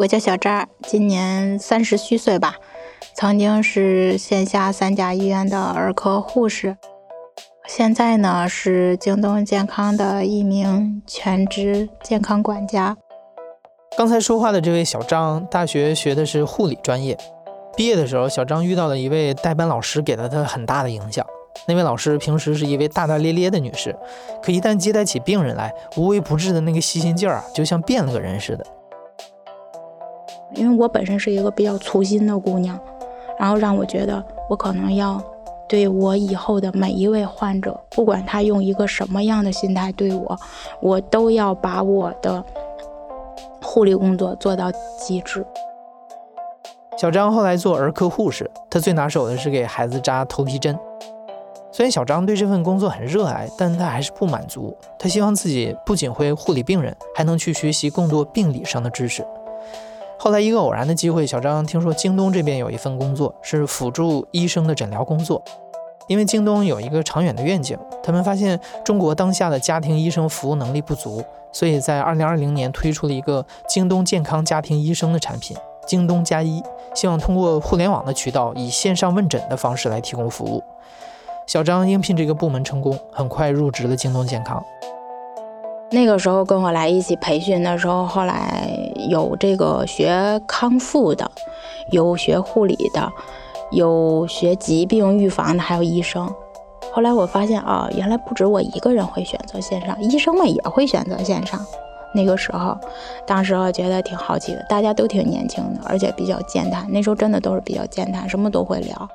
我叫小张，今年三十虚岁吧，曾经是线下三甲医院的儿科护士，现在呢是京东健康的一名全职健康管家。刚才说话的这位小张，大学学的是护理专业，毕业的时候，小张遇到了一位代班老师，给了他很大的影响。那位老师平时是一位大大咧咧的女士，可一旦接待起病人来，无微不至的那个细心劲儿啊，就像变了个人似的。因为我本身是一个比较粗心的姑娘，然后让我觉得我可能要对我以后的每一位患者，不管他用一个什么样的心态对我，我都要把我的护理工作做到极致。小张后来做儿科护士，他最拿手的是给孩子扎头皮针。虽然小张对这份工作很热爱，但他还是不满足。他希望自己不仅会护理病人，还能去学习更多病理上的知识。后来一个偶然的机会，小张听说京东这边有一份工作是辅助医生的诊疗工作。因为京东有一个长远的愿景，他们发现中国当下的家庭医生服务能力不足，所以在二零二零年推出了一个京东健康家庭医生的产品——京东加医，希望通过互联网的渠道，以线上问诊的方式来提供服务。小张应聘这个部门成功，很快入职了京东健康。那个时候跟我来一起培训的时候，后来有这个学康复的，有学护理的，有学疾病预防的，还有医生。后来我发现啊，原来不止我一个人会选择线上，医生们也会选择线上。那个时候，当时我觉得挺好奇的，大家都挺年轻的，而且比较健谈。那时候真的都是比较健谈，什么都会聊。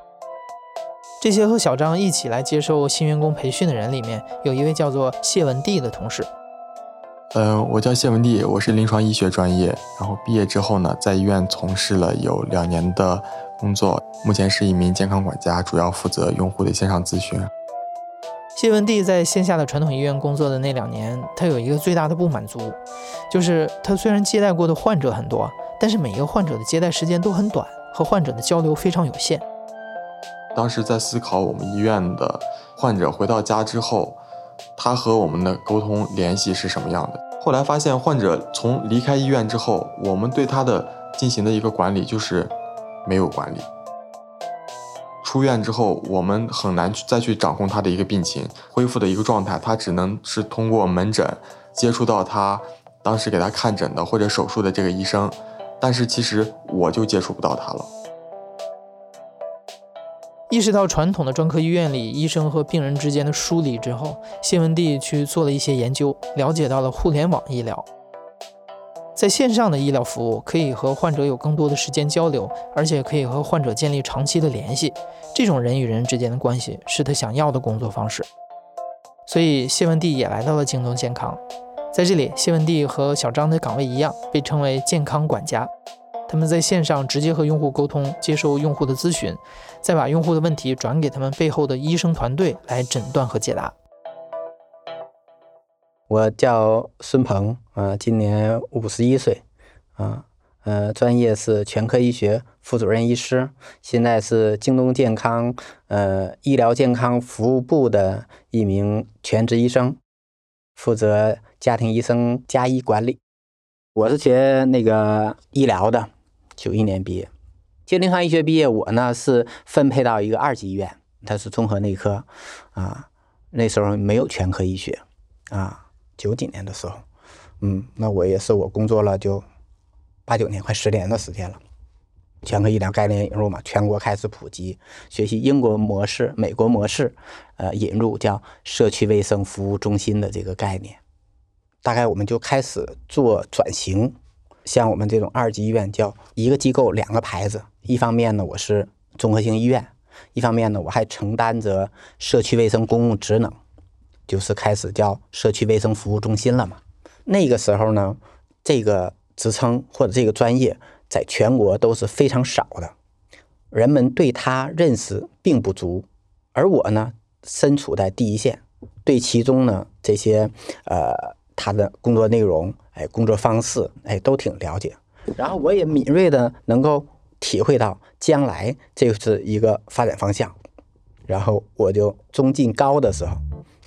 这些和小张一起来接受新员工培训的人里面，有一位叫做谢文帝的同事。嗯，我叫谢文帝，我是临床医学专业，然后毕业之后呢，在医院从事了有两年的工作，目前是一名健康管家，主要负责用户的线上咨询。谢文帝在线下的传统医院工作的那两年，他有一个最大的不满足，就是他虽然接待过的患者很多，但是每一个患者的接待时间都很短，和患者的交流非常有限。当时在思考，我们医院的患者回到家之后，他和我们的沟通联系是什么样的？后来发现，患者从离开医院之后，我们对他的进行的一个管理就是没有管理。出院之后，我们很难去再去掌控他的一个病情恢复的一个状态，他只能是通过门诊接触到他当时给他看诊的或者手术的这个医生，但是其实我就接触不到他了。意识到传统的专科医院里医生和病人之间的疏离之后，谢文帝去做了一些研究，了解到了互联网医疗。在线上的医疗服务可以和患者有更多的时间交流，而且可以和患者建立长期的联系。这种人与人之间的关系是他想要的工作方式。所以谢文帝也来到了京东健康，在这里，谢文帝和小张的岗位一样，被称为健康管家。他们在线上直接和用户沟通，接受用户的咨询，再把用户的问题转给他们背后的医生团队来诊断和解答。我叫孙鹏，啊，今年五十一岁，啊，呃，专业是全科医学副主任医师，现在是京东健康呃医疗健康服务部的一名全职医生，负责家庭医生加医管理。我是学那个医疗的。九一年毕业，接临床医学毕业，我呢是分配到一个二级医院，它是综合内科，啊，那时候没有全科医学，啊，九几年的时候，嗯，那我也是我工作了就八九年，快十年的时间了，全科医疗概念引入嘛，全国开始普及，学习英国模式、美国模式，呃，引入叫社区卫生服务中心的这个概念，大概我们就开始做转型。像我们这种二级医院，叫一个机构两个牌子。一方面呢，我是综合性医院；一方面呢，我还承担着社区卫生公共职能，就是开始叫社区卫生服务中心了嘛。那个时候呢，这个职称或者这个专业在全国都是非常少的，人们对他认识并不足。而我呢，身处在第一线，对其中呢这些呃他的工作内容。哎，工作方式哎都挺了解，然后我也敏锐的能够体会到将来这是一个发展方向，然后我就中进高的时候，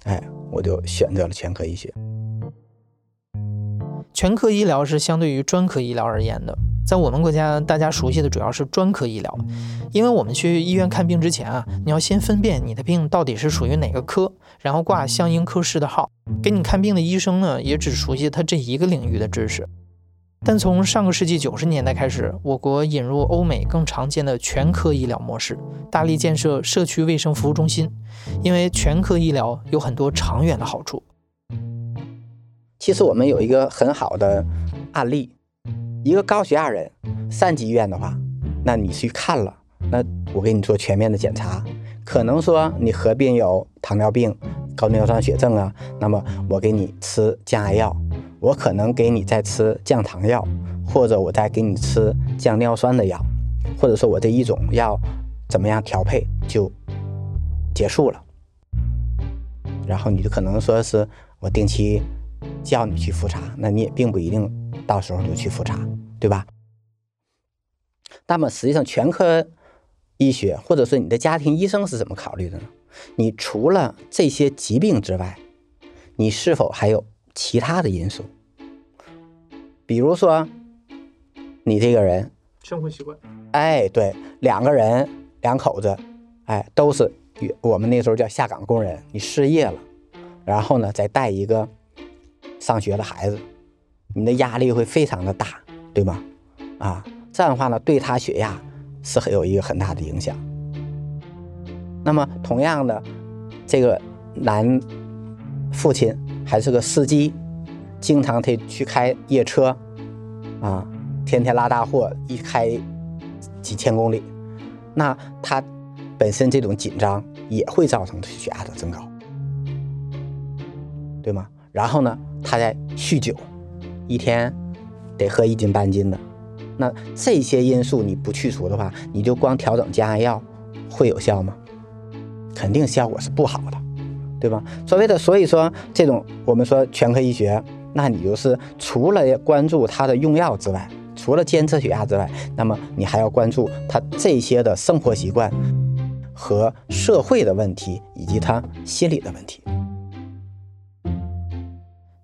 哎，我就选择了全科医学。全科医疗是相对于专科医疗而言的，在我们国家，大家熟悉的主要是专科医疗，因为我们去医院看病之前啊，你要先分辨你的病到底是属于哪个科，然后挂相应科室的号。给你看病的医生呢，也只熟悉他这一个领域的知识。但从上个世纪九十年代开始，我国引入欧美更常见的全科医疗模式，大力建设社区卫生服务中心，因为全科医疗有很多长远的好处。其实我们有一个很好的案例。一个高血压人，三级医院的话，那你去看了，那我给你做全面的检查，可能说你合并有糖尿病、高尿酸血症啊，那么我给你吃降压药，我可能给你再吃降糖药，或者我再给你吃降尿酸的药，或者说我这一种药怎么样调配就结束了，然后你就可能说是我定期叫你去复查，那你也并不一定。到时候就去复查，对吧？那么实际上，全科医学或者说你的家庭医生是怎么考虑的呢？你除了这些疾病之外，你是否还有其他的因素？比如说，你这个人生活习惯，哎，对，两个人两口子，哎，都是我们那时候叫下岗工人，你失业了，然后呢，再带一个上学的孩子。你的压力会非常的大，对吗？啊，这样的话呢，对他血压是很有一个很大的影响。那么同样的，这个男父亲还是个司机，经常得去开夜车，啊，天天拉大货，一开几千公里，那他本身这种紧张也会造成血压的增高，对吗？然后呢，他在酗酒。一天得喝一斤半斤的，那这些因素你不去除的话，你就光调整降压药会有效吗？肯定效果是不好的，对吧？所谓的，所以说这种我们说全科医学，那你就是除了关注他的用药之外，除了监测血压之外，那么你还要关注他这些的生活习惯和社会的问题，以及他心理的问题。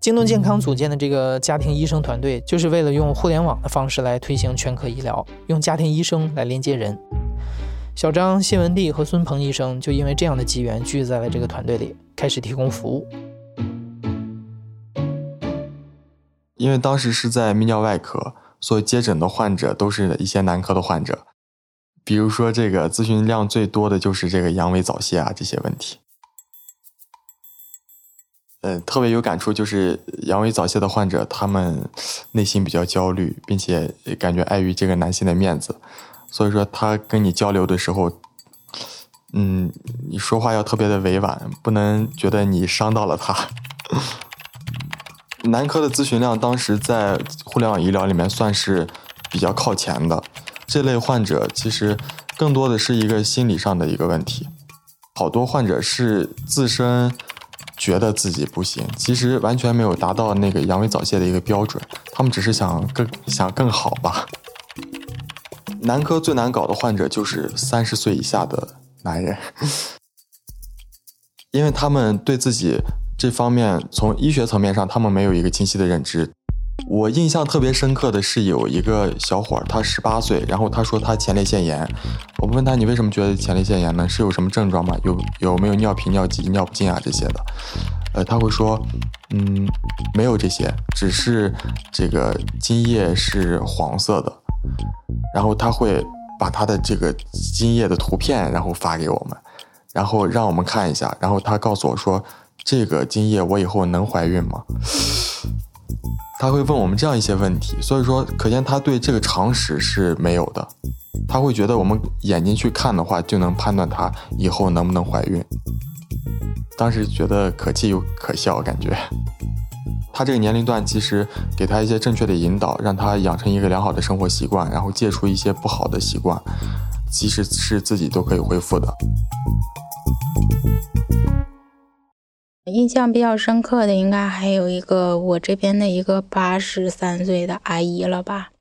京东健康组建的这个家庭医生团队，就是为了用互联网的方式来推行全科医疗，用家庭医生来连接人。小张、谢文帝和孙鹏医生就因为这样的机缘聚在了这个团队里，开始提供服务。因为当时是在泌尿外科，所以接诊的患者都是一些男科的患者，比如说这个咨询量最多的就是这个阳痿早泄啊这些问题。嗯，特别有感触，就是阳痿早泄的患者，他们内心比较焦虑，并且感觉碍于这个男性的面子，所以说他跟你交流的时候，嗯，你说话要特别的委婉，不能觉得你伤到了他。男科的咨询量当时在互联网医疗里面算是比较靠前的，这类患者其实更多的是一个心理上的一个问题，好多患者是自身。觉得自己不行，其实完全没有达到那个阳痿早泄的一个标准，他们只是想更想更好吧。男科最难搞的患者就是三十岁以下的男人，因为他们对自己这方面从医学层面上，他们没有一个清晰的认知。我印象特别深刻的是有一个小伙儿，他十八岁，然后他说他前列腺炎。我问他你为什么觉得前列腺炎呢？是有什么症状吗？有有没有尿频、尿急、尿不尽啊这些的？呃，他会说，嗯，没有这些，只是这个精液是黄色的。然后他会把他的这个精液的图片，然后发给我们，然后让我们看一下。然后他告诉我说，这个精液我以后能怀孕吗？他会问我们这样一些问题，所以说可见他对这个常识是没有的。他会觉得我们眼睛去看的话，就能判断他以后能不能怀孕。当时觉得可气又可笑，感觉他这个年龄段其实给他一些正确的引导，让他养成一个良好的生活习惯，然后戒除一些不好的习惯，其实是自己都可以恢复的。印象比较深刻的，应该还有一个我这边的一个八十三岁的阿姨了吧。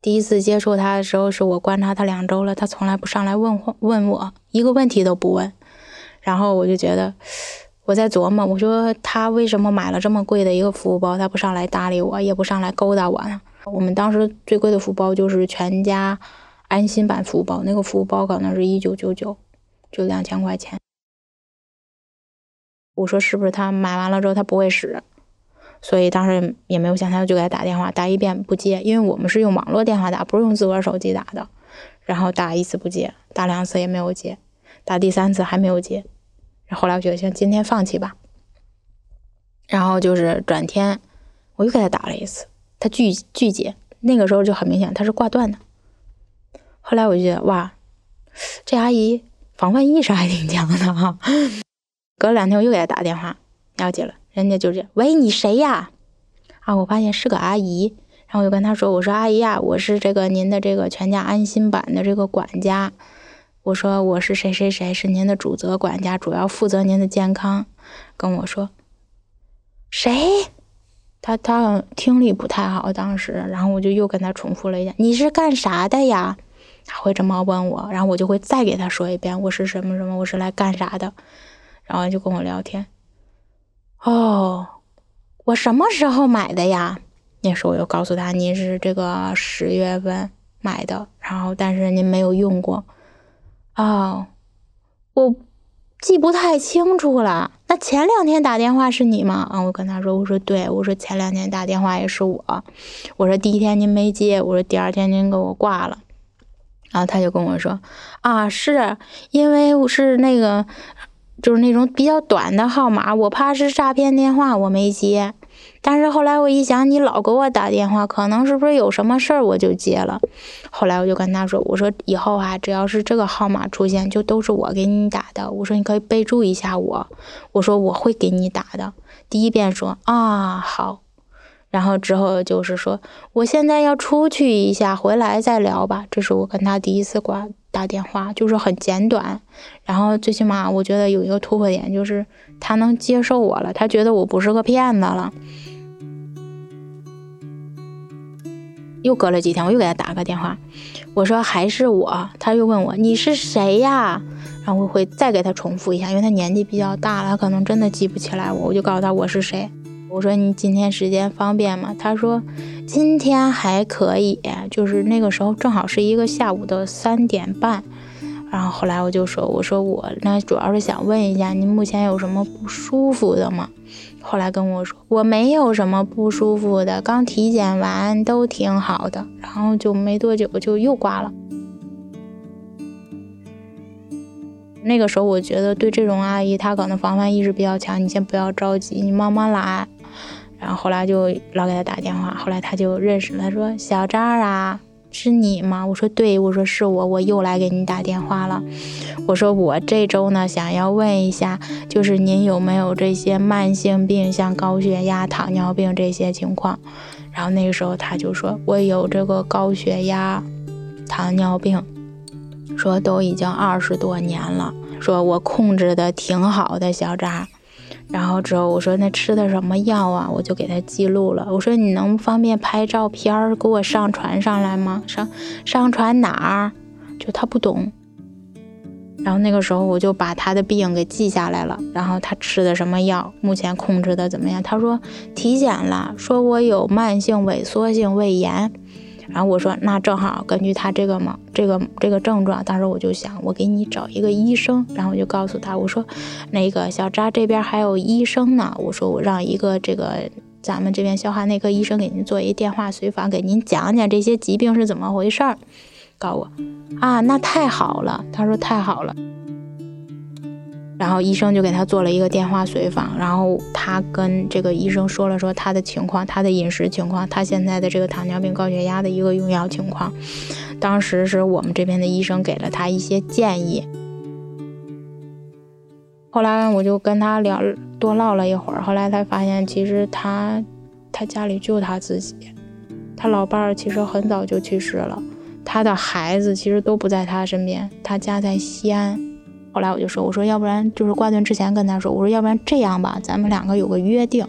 第一次接触她的时候，是我观察她两周了，她从来不上来问问我一个问题都不问。然后我就觉得我在琢磨，我说她为什么买了这么贵的一个服务包，她不上来搭理我，也不上来勾搭我呢？我们当时最贵的服务包就是全家安心版服务包，那个服务包可能是一九九九，就两千块钱。我说是不是他买完了之后他不会使，所以当时也没有想他就给他打电话，打一遍不接，因为我们是用网络电话打，不是用自个儿手机打的。然后打一次不接，打两次也没有接，打第三次还没有接。然后来我觉得行，今天放弃吧。然后就是转天我又给他打了一次，他拒拒接，那个时候就很明显他是挂断的。后来我就觉得哇，这阿姨防范意识还挺强的哈。隔了两天我又给他打电话，了解了，人家就是喂你谁呀？啊，我发现是个阿姨，然后我就跟他说，我说阿姨呀，我是这个您的这个全家安心版的这个管家，我说我是谁谁谁，是您的主责管家，主要负责您的健康。跟我说谁？他他听力不太好，当时，然后我就又跟他重复了一下，你是干啥的呀？他会这么问我，然后我就会再给他说一遍，我是什么什么，我是来干啥的。然后就跟我聊天，哦，我什么时候买的呀？那时候我就告诉他，您是这个十月份买的，然后但是您没有用过，哦，我记不太清楚了。那前两天打电话是你吗？啊，我跟他说，我说对，我说前两天打电话也是我，我说第一天您没接，我说第二天您给我挂了，然后他就跟我说，啊，是因为我是那个。就是那种比较短的号码，我怕是诈骗电话，我没接。但是后来我一想，你老给我打电话，可能是不是有什么事儿，我就接了。后来我就跟他说：“我说以后啊，只要是这个号码出现，就都是我给你打的。我说你可以备注一下我，我说我会给你打的。”第一遍说啊好，然后之后就是说我现在要出去一下，回来再聊吧。这是我跟他第一次挂。打电话就是很简短，然后最起码我觉得有一个突破点，就是他能接受我了，他觉得我不是个骗子了。又隔了几天，我又给他打个电话，我说还是我，他又问我你是谁呀？然后我会再给他重复一下，因为他年纪比较大了，他可能真的记不起来我，我就告诉他我是谁。我说你今天时间方便吗？他说今天还可以，就是那个时候正好是一个下午的三点半。然后后来我就说，我说我那主要是想问一下，您目前有什么不舒服的吗？后来跟我说我没有什么不舒服的，刚体检完都挺好的。然后就没多久就又挂了。那个时候我觉得对这种阿姨她可能防范意识比较强，你先不要着急，你慢慢来。然后后来就老给他打电话，后来他就认识了，他说小张啊，是你吗？我说对，我说是我，我又来给你打电话了。我说我这周呢想要问一下，就是您有没有这些慢性病，像高血压、糖尿病这些情况？然后那个时候他就说我有这个高血压、糖尿病，说都已经二十多年了，说我控制的挺好的，小张。然后之后我说那吃的什么药啊？我就给他记录了。我说你能方便拍照片给我上传上来吗？上上传哪儿？就他不懂。然后那个时候我就把他的病给记下来了。然后他吃的什么药？目前控制的怎么样？他说体检了，说我有慢性萎缩性胃炎。然后我说，那正好根据他这个嘛，这个这个症状，当时我就想，我给你找一个医生。然后我就告诉他，我说，那个小扎这边还有医生呢。我说我让一个这个咱们这边消化内科医生给您做一电话随访，给您讲讲这些疾病是怎么回事儿。告我啊，那太好了。他说太好了。然后医生就给他做了一个电话随访，然后他跟这个医生说了说他的情况，他的饮食情况，他现在的这个糖尿病、高血压的一个用药情况。当时是我们这边的医生给了他一些建议。后来我就跟他聊多唠了一会儿，后来才发现其实他他家里就他自己，他老伴儿其实很早就去世了，他的孩子其实都不在他身边，他家在西安。后来我就说，我说要不然就是挂断之前跟他说，我说要不然这样吧，咱们两个有个约定，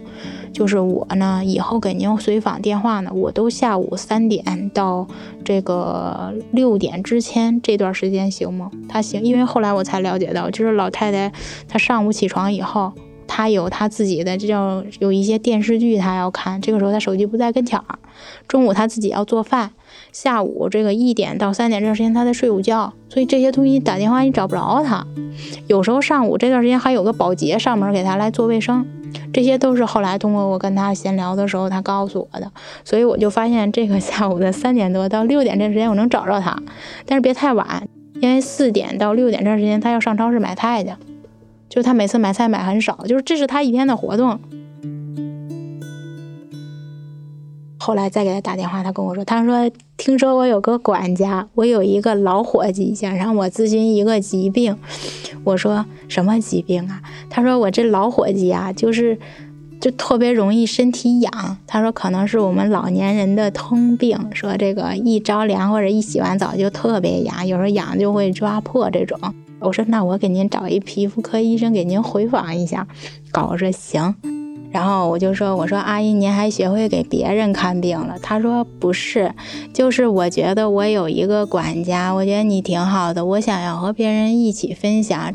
就是我呢以后给您随访电话呢，我都下午三点到这个六点之前这段时间行吗？他行，因为后来我才了解到，就是老太太她上午起床以后，他有他自己的，这叫有一些电视剧他要看，这个时候他手机不在跟前儿。中午他自己要做饭，下午这个一点到三点这段时间他在睡午觉，所以这些东西打电话你找不着他。有时候上午这段时间还有个保洁上门给他来做卫生，这些都是后来通过我跟他闲聊的时候他告诉我的，所以我就发现这个下午的三点多到六点这时间我能找着他，但是别太晚，因为四点到六点这段时间他要上超市买菜去，就他每次买菜买很少，就是这是他一天的活动。后来再给他打电话，他跟我说：“他说听说我有个管家，我有一个老伙计想让我咨询一个疾病。”我说：“什么疾病啊？”他说：“我这老伙计啊，就是就特别容易身体痒。他说可能是我们老年人的通病，说这个一着凉或者一洗完澡就特别痒，有时候痒就会抓破这种。”我说：“那我给您找一皮肤科医生给您回访一下。”搞我说行。然后我就说：“我说阿姨，您还学会给别人看病了？”他说：“不是，就是我觉得我有一个管家，我觉得你挺好的，我想要和别人一起分享。”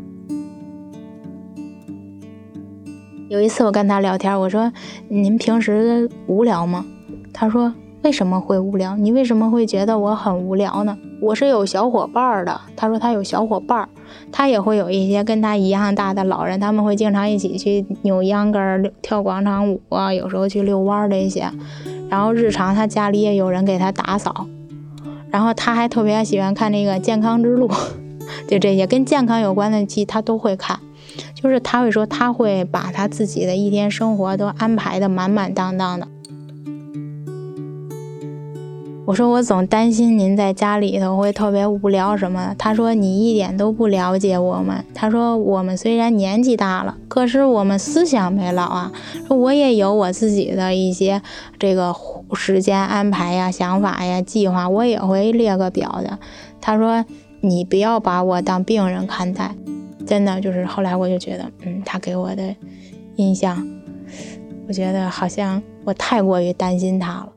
有一次我跟他聊天，我说：“您平时无聊吗？”他说。为什么会无聊？你为什么会觉得我很无聊呢？我是有小伙伴儿的。他说他有小伙伴儿，他也会有一些跟他一样大的老人，他们会经常一起去扭秧歌、跳广场舞啊，有时候去遛弯儿这些。然后日常他家里也有人给他打扫。然后他还特别喜欢看那个《健康之路》，就这些跟健康有关的剧他都会看。就是他会说他会把他自己的一天生活都安排的满满当当的。我说我总担心您在家里头会特别无聊什么的。他说你一点都不了解我们。他说我们虽然年纪大了，可是我们思想没老啊。我也有我自己的一些这个时间安排呀、想法呀、计划，我也会列个表的。他说你不要把我当病人看待，真的就是后来我就觉得，嗯，他给我的印象，我觉得好像我太过于担心他了。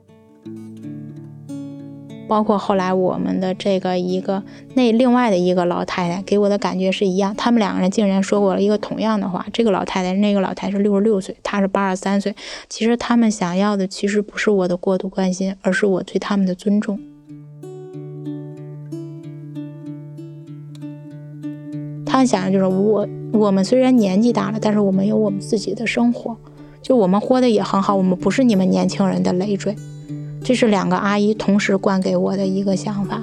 包括后来我们的这个一个那另外的一个老太太给我的感觉是一样，他们两个人竟然说过了一个同样的话。这个老太太，那个老太太是六十六岁，她是八十三岁。其实他们想要的其实不是我的过度关心，而是我对他们的尊重。他们想的就是我，我们虽然年纪大了，但是我们有我们自己的生活，就我们活得也很好，我们不是你们年轻人的累赘。这是两个阿姨同时灌给我的一个想法。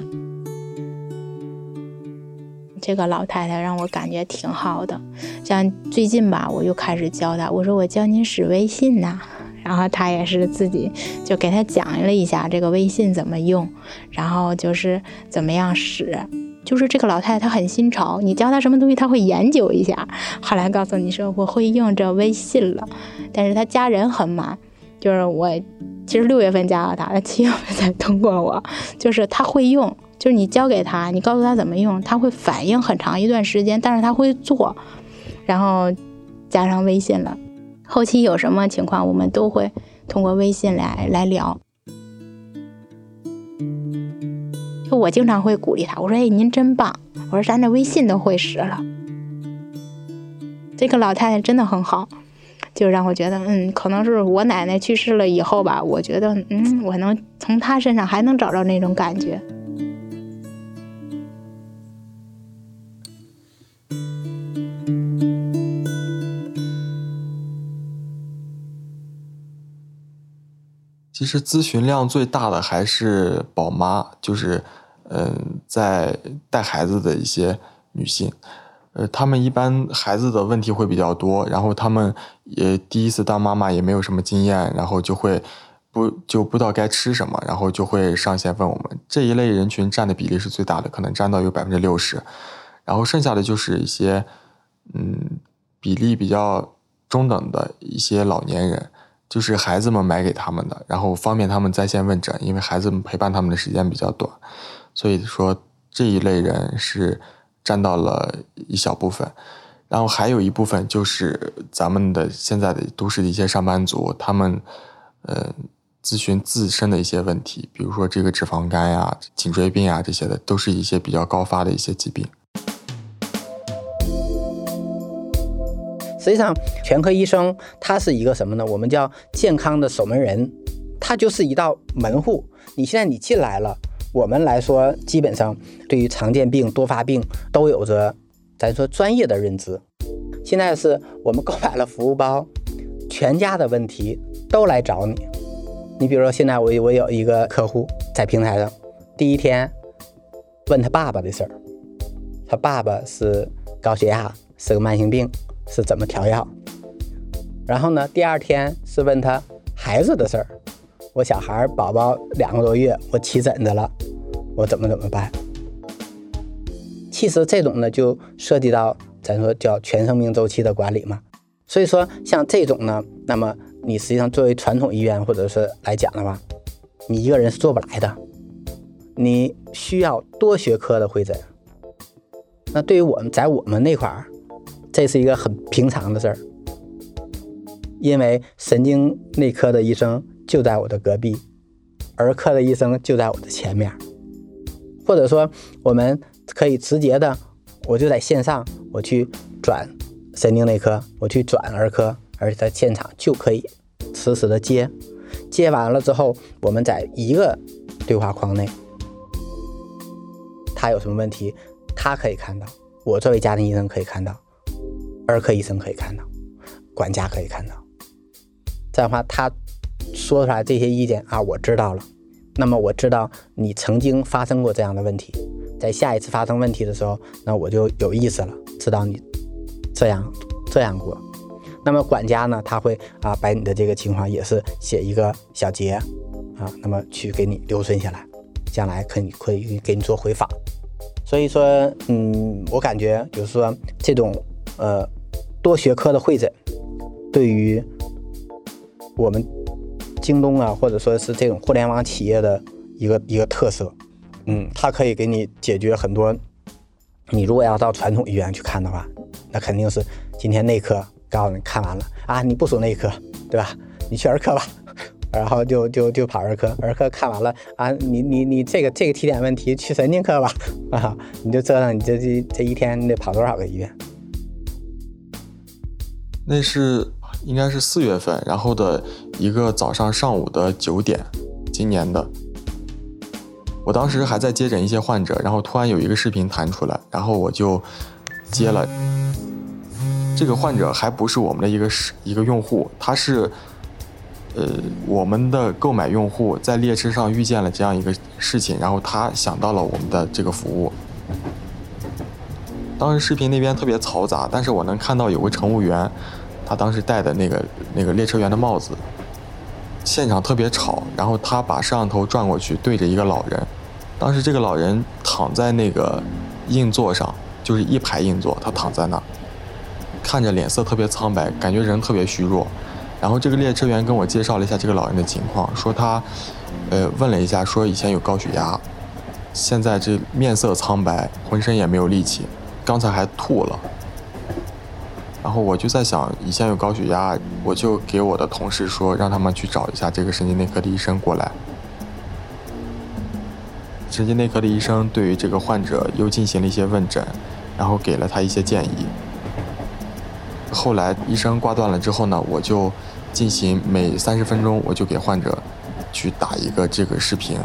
这个老太太让我感觉挺好的，像最近吧，我又开始教她，我说我教您使微信呐，然后她也是自己就给她讲了一下这个微信怎么用，然后就是怎么样使，就是这个老太太她很新潮，你教她什么东西，她会研究一下，后来告诉你说我会用这微信了，但是她加人很慢。就是我，其实六月份加了他，他七月份才通过我。就是他会用，就是你教给他，你告诉他怎么用，他会反应很长一段时间，但是他会做。然后加上微信了，后期有什么情况，我们都会通过微信来来聊。就我经常会鼓励他，我说：“哎，您真棒！我说咱这微信都会使了。”这个老太太真的很好。就让我觉得，嗯，可能是我奶奶去世了以后吧，我觉得，嗯，我能从她身上还能找着那种感觉。其实咨询量最大的还是宝妈，就是，嗯，在带孩子的一些女性。呃，他们一般孩子的问题会比较多，然后他们也第一次当妈妈，也没有什么经验，然后就会不就不知道该吃什么，然后就会上线问我们这一类人群占的比例是最大的，可能占到有百分之六十，然后剩下的就是一些嗯比例比较中等的一些老年人，就是孩子们买给他们的，然后方便他们在线问诊，因为孩子们陪伴他们的时间比较短，所以说这一类人是。占到了一小部分，然后还有一部分就是咱们的现在的都市的一些上班族，他们呃咨询自身的一些问题，比如说这个脂肪肝呀、颈椎病呀这些的，都是一些比较高发的一些疾病。实际上，全科医生他是一个什么呢？我们叫健康的守门人，他就是一道门户。你现在你进来了，我们来说，基本上对于常见病、多发病都有着咱说专业的认知。现在是我们购买了服务包，全家的问题都来找你。你比如说，现在我我有一个客户在平台上，第一天问他爸爸的事儿，他爸爸是高血压，是个慢性病。是怎么调药？然后呢？第二天是问他孩子的事儿。我小孩宝宝两个多月，我起疹子了，我怎么怎么办？其实这种呢，就涉及到咱说叫全生命周期的管理嘛。所以说，像这种呢，那么你实际上作为传统医院或者是来讲的话，你一个人是做不来的，你需要多学科的会诊。那对于我们在我们那块儿。这是一个很平常的事儿，因为神经内科的医生就在我的隔壁，儿科的医生就在我的前面，或者说我们可以直接的，我就在线上，我去转神经内科，我去转儿科，而且在现场就可以实时的接，接完了之后，我们在一个对话框内，他有什么问题，他可以看到，我作为家庭医生可以看到。儿科医生可以看到，管家可以看到，这样的话，他说出来这些意见啊，我知道了。那么我知道你曾经发生过这样的问题，在下一次发生问题的时候，那我就有意思了，知道你这样这样过。那么管家呢，他会啊，把你的这个情况也是写一个小结啊，那么去给你留存下来，将来可以可以给你做回访。所以说，嗯，我感觉就是说这种呃。多学科的会诊，对于我们京东啊，或者说是这种互联网企业的一个一个特色，嗯，它可以给你解决很多。你如果要到传统医院去看的话，那肯定是今天内科告诉你看完了啊，你不属内科，对吧？你去儿科吧，然后就就就跑儿科，儿科看完了啊，你你你这个这个体检问题去神经科吧，啊，你就折腾你这这这一天你得跑多少个医院？那是应该是四月份，然后的一个早上上午的九点，今年的。我当时还在接诊一些患者，然后突然有一个视频弹出来，然后我就接了。这个患者还不是我们的一个是一个用户，他是呃我们的购买用户，在列车上遇见了这样一个事情，然后他想到了我们的这个服务。当时视频那边特别嘈杂，但是我能看到有个乘务员，他当时戴的那个那个列车员的帽子，现场特别吵。然后他把摄像头转过去，对着一个老人，当时这个老人躺在那个硬座上，就是一排硬座，他躺在那，看着脸色特别苍白，感觉人特别虚弱。然后这个列车员跟我介绍了一下这个老人的情况，说他，呃，问了一下，说以前有高血压，现在这面色苍白，浑身也没有力气。刚才还吐了，然后我就在想，以前有高血压，我就给我的同事说，让他们去找一下这个神经内科的医生过来。神经内科的医生对于这个患者又进行了一些问诊，然后给了他一些建议。后来医生挂断了之后呢，我就进行每三十分钟我就给患者去打一个这个视频。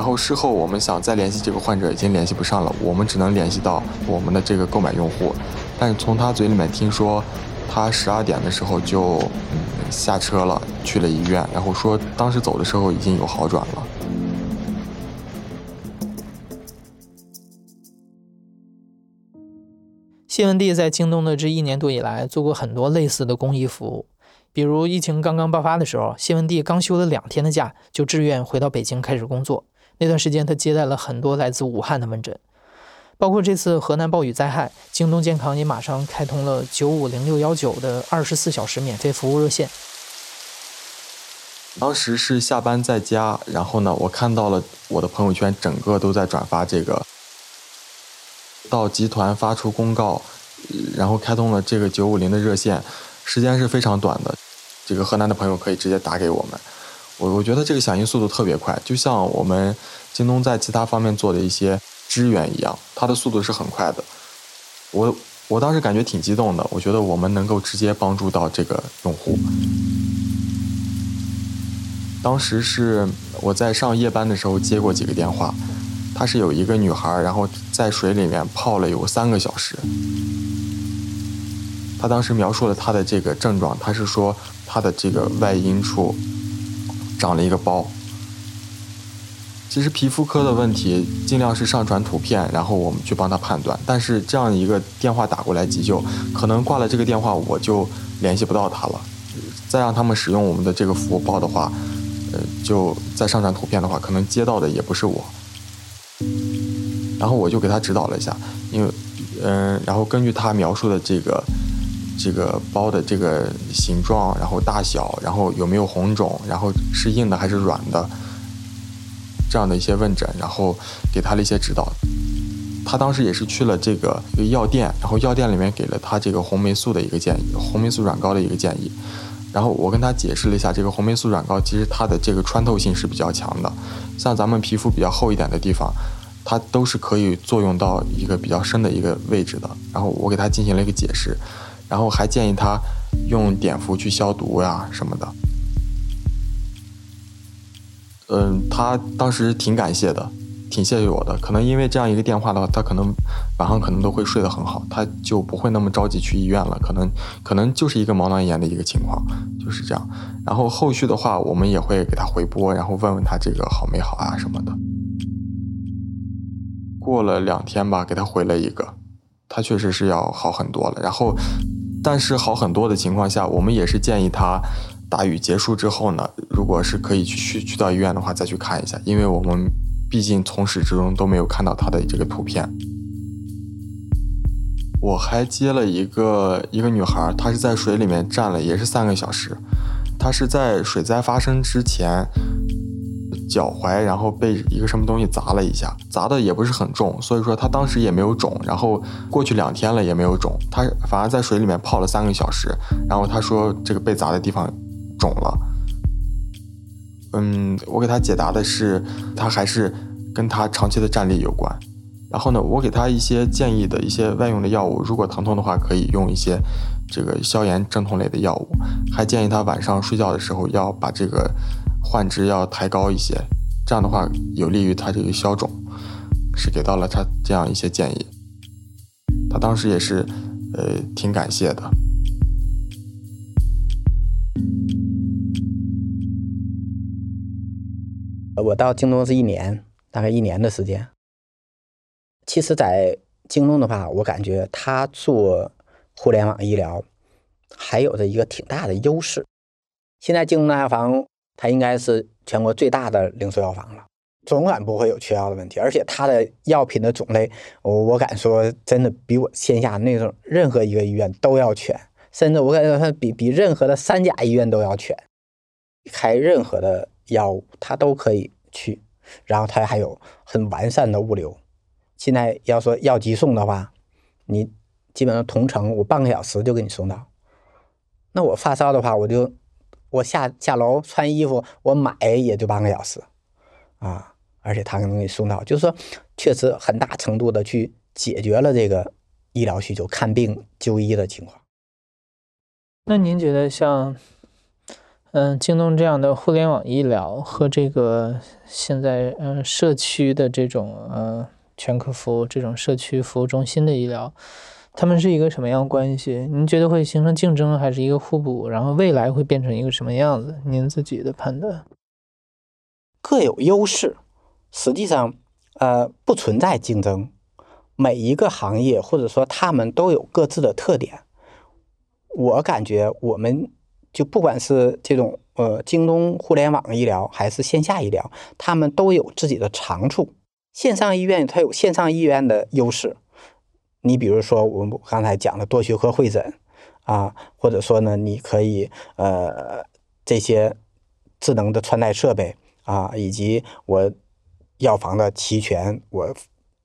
然后事后我们想再联系这个患者，已经联系不上了，我们只能联系到我们的这个购买用户。但是从他嘴里面听说，他十二点的时候就嗯下车了，去了医院，然后说当时走的时候已经有好转了。谢文帝在京东的这一年多以来，做过很多类似的公益服务。比如疫情刚刚爆发的时候，谢文帝刚休了两天的假，就自愿回到北京开始工作。那段时间，他接待了很多来自武汉的问诊，包括这次河南暴雨灾害，京东健康也马上开通了九五零六幺九的二十四小时免费服务热线。当时是下班在家，然后呢，我看到了我的朋友圈整个都在转发这个，到集团发出公告，然后开通了这个九五零的热线。时间是非常短的，这个河南的朋友可以直接打给我们。我我觉得这个响应速度特别快，就像我们京东在其他方面做的一些支援一样，它的速度是很快的。我我当时感觉挺激动的，我觉得我们能够直接帮助到这个用户。当时是我在上夜班的时候接过几个电话，她是有一个女孩，然后在水里面泡了有三个小时。她当时描述了她的这个症状，她是说她的这个外阴处长了一个包。其实皮肤科的问题，尽量是上传图片，然后我们去帮他判断。但是这样一个电话打过来急救，可能挂了这个电话我就联系不到他了。再让他们使用我们的这个服务包的话，呃，就再上传图片的话，可能接到的也不是我。然后我就给他指导了一下，因为，嗯，然后根据他描述的这个这个包的这个形状，然后大小，然后有没有红肿，然后是硬的还是软的。这样的一些问诊，然后给他了一些指导。他当时也是去了这个一个药店，然后药店里面给了他这个红霉素的一个建议，红霉素软膏的一个建议。然后我跟他解释了一下，这个红霉素软膏其实它的这个穿透性是比较强的，像咱们皮肤比较厚一点的地方，它都是可以作用到一个比较深的一个位置的。然后我给他进行了一个解释，然后还建议他用碘伏去消毒呀什么的。嗯，他当时挺感谢的，挺谢谢我的。可能因为这样一个电话的话，他可能晚上可能都会睡得很好，他就不会那么着急去医院了。可能可能就是一个毛囊炎的一个情况，就是这样。然后后续的话，我们也会给他回拨，然后问问他这个好没好啊什么的。过了两天吧，给他回了一个，他确实是要好很多了。然后，但是好很多的情况下，我们也是建议他。大雨结束之后呢，如果是可以去去去到医院的话，再去看一下，因为我们毕竟从始至终都没有看到他的这个图片。我还接了一个一个女孩，她是在水里面站了也是三个小时，她是在水灾发生之前，脚踝然后被一个什么东西砸了一下，砸的也不是很重，所以说他当时也没有肿，然后过去两天了也没有肿，他反而在水里面泡了三个小时，然后他说这个被砸的地方。肿了，嗯，我给他解答的是，他还是跟他长期的站立有关。然后呢，我给他一些建议的一些外用的药物，如果疼痛的话，可以用一些这个消炎镇痛类的药物。还建议他晚上睡觉的时候要把这个患肢要抬高一些，这样的话有利于他这个消肿。是给到了他这样一些建议，他当时也是呃挺感谢的。我到京东是一年，大概一年的时间。其实，在京东的话，我感觉他做互联网医疗还有着一个挺大的优势。现在京东大药房它应该是全国最大的零售药房了，总感不会有缺药的问题。而且它的药品的种类，我我敢说，真的比我线下那种任何一个医院都要全，甚至我感觉它比比任何的三甲医院都要全，开任何的。药物它都可以去，然后它还有很完善的物流。现在要说要急送的话，你基本上同城我半个小时就给你送到。那我发烧的话，我就我下下楼穿衣服，我买也就半个小时啊，而且他能给你送到，就是说确实很大程度的去解决了这个医疗需求、看病就医的情况。那您觉得像？嗯，京东这样的互联网医疗和这个现在嗯社区的这种呃全科服务这种社区服务中心的医疗，他们是一个什么样关系？您觉得会形成竞争还是一个互补？然后未来会变成一个什么样子？您自己的判断？各有优势，实际上呃不存在竞争，每一个行业或者说他们都有各自的特点。我感觉我们。就不管是这种呃京东互联网医疗还是线下医疗，他们都有自己的长处。线上医院它有线上医院的优势，你比如说我们刚才讲的多学科会诊啊，或者说呢，你可以呃这些智能的穿戴设备啊，以及我药房的齐全，我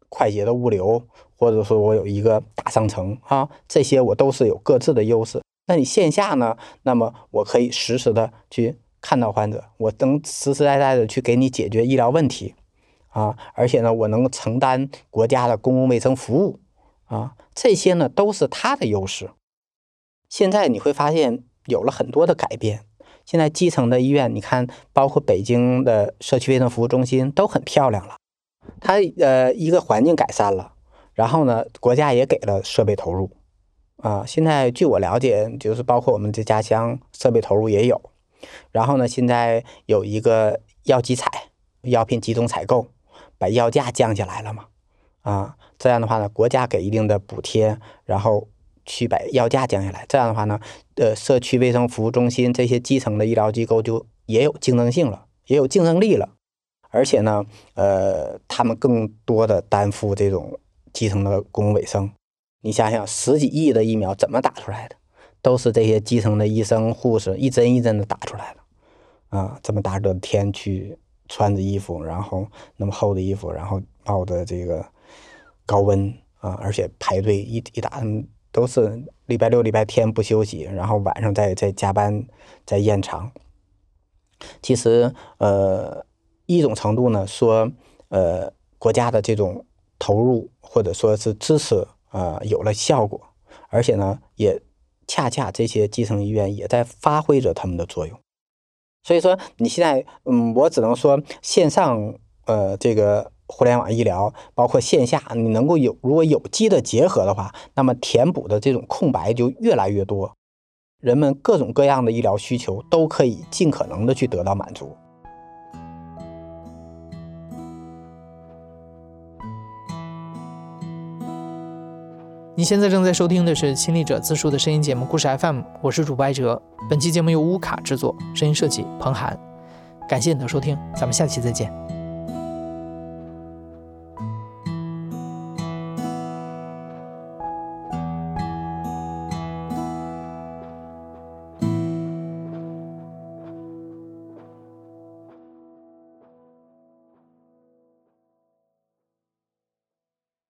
快捷的物流，或者说我有一个大商城啊，这些我都是有各自的优势。那你线下呢？那么我可以实时的去看到患者，我能实实在在的去给你解决医疗问题，啊，而且呢，我能承担国家的公共卫生服务，啊，这些呢都是它的优势。现在你会发现有了很多的改变。现在基层的医院，你看，包括北京的社区卫生服务中心都很漂亮了。它呃一个环境改善了，然后呢，国家也给了设备投入啊。现在据我了解，就是包括我们这家乡设备投入也有。然后呢，现在有一个药集采，药品集中采购，把药价降下来了嘛。啊，这样的话呢，国家给一定的补贴，然后。去把药价降下来，这样的话呢，呃，社区卫生服务中心这些基层的医疗机构就也有竞争性了，也有竞争力了，而且呢，呃，他们更多的担负这种基层的公共卫生。你想想，十几亿的疫苗怎么打出来的？都是这些基层的医生护士一针一针的打出来的，啊，这么大热的天去穿着衣服，然后那么厚的衣服，然后冒着这个高温啊，而且排队一一打。都是礼拜六、礼拜天不休息，然后晚上再再加班、再延长。其实，呃，一种程度呢，说，呃，国家的这种投入或者说是支持，呃，有了效果，而且呢，也恰恰这些基层医院也在发挥着他们的作用。所以说，你现在，嗯，我只能说线上，呃，这个。互联网医疗包括线下，你能够有如果有机的结合的话，那么填补的这种空白就越来越多，人们各种各样的医疗需求都可以尽可能的去得到满足。你现在正在收听的是亲历者自述的声音节目《故事 FM》，我是主播艾哲。本期节目由乌卡制作，声音设计彭涵。感谢你的收听，咱们下期再见。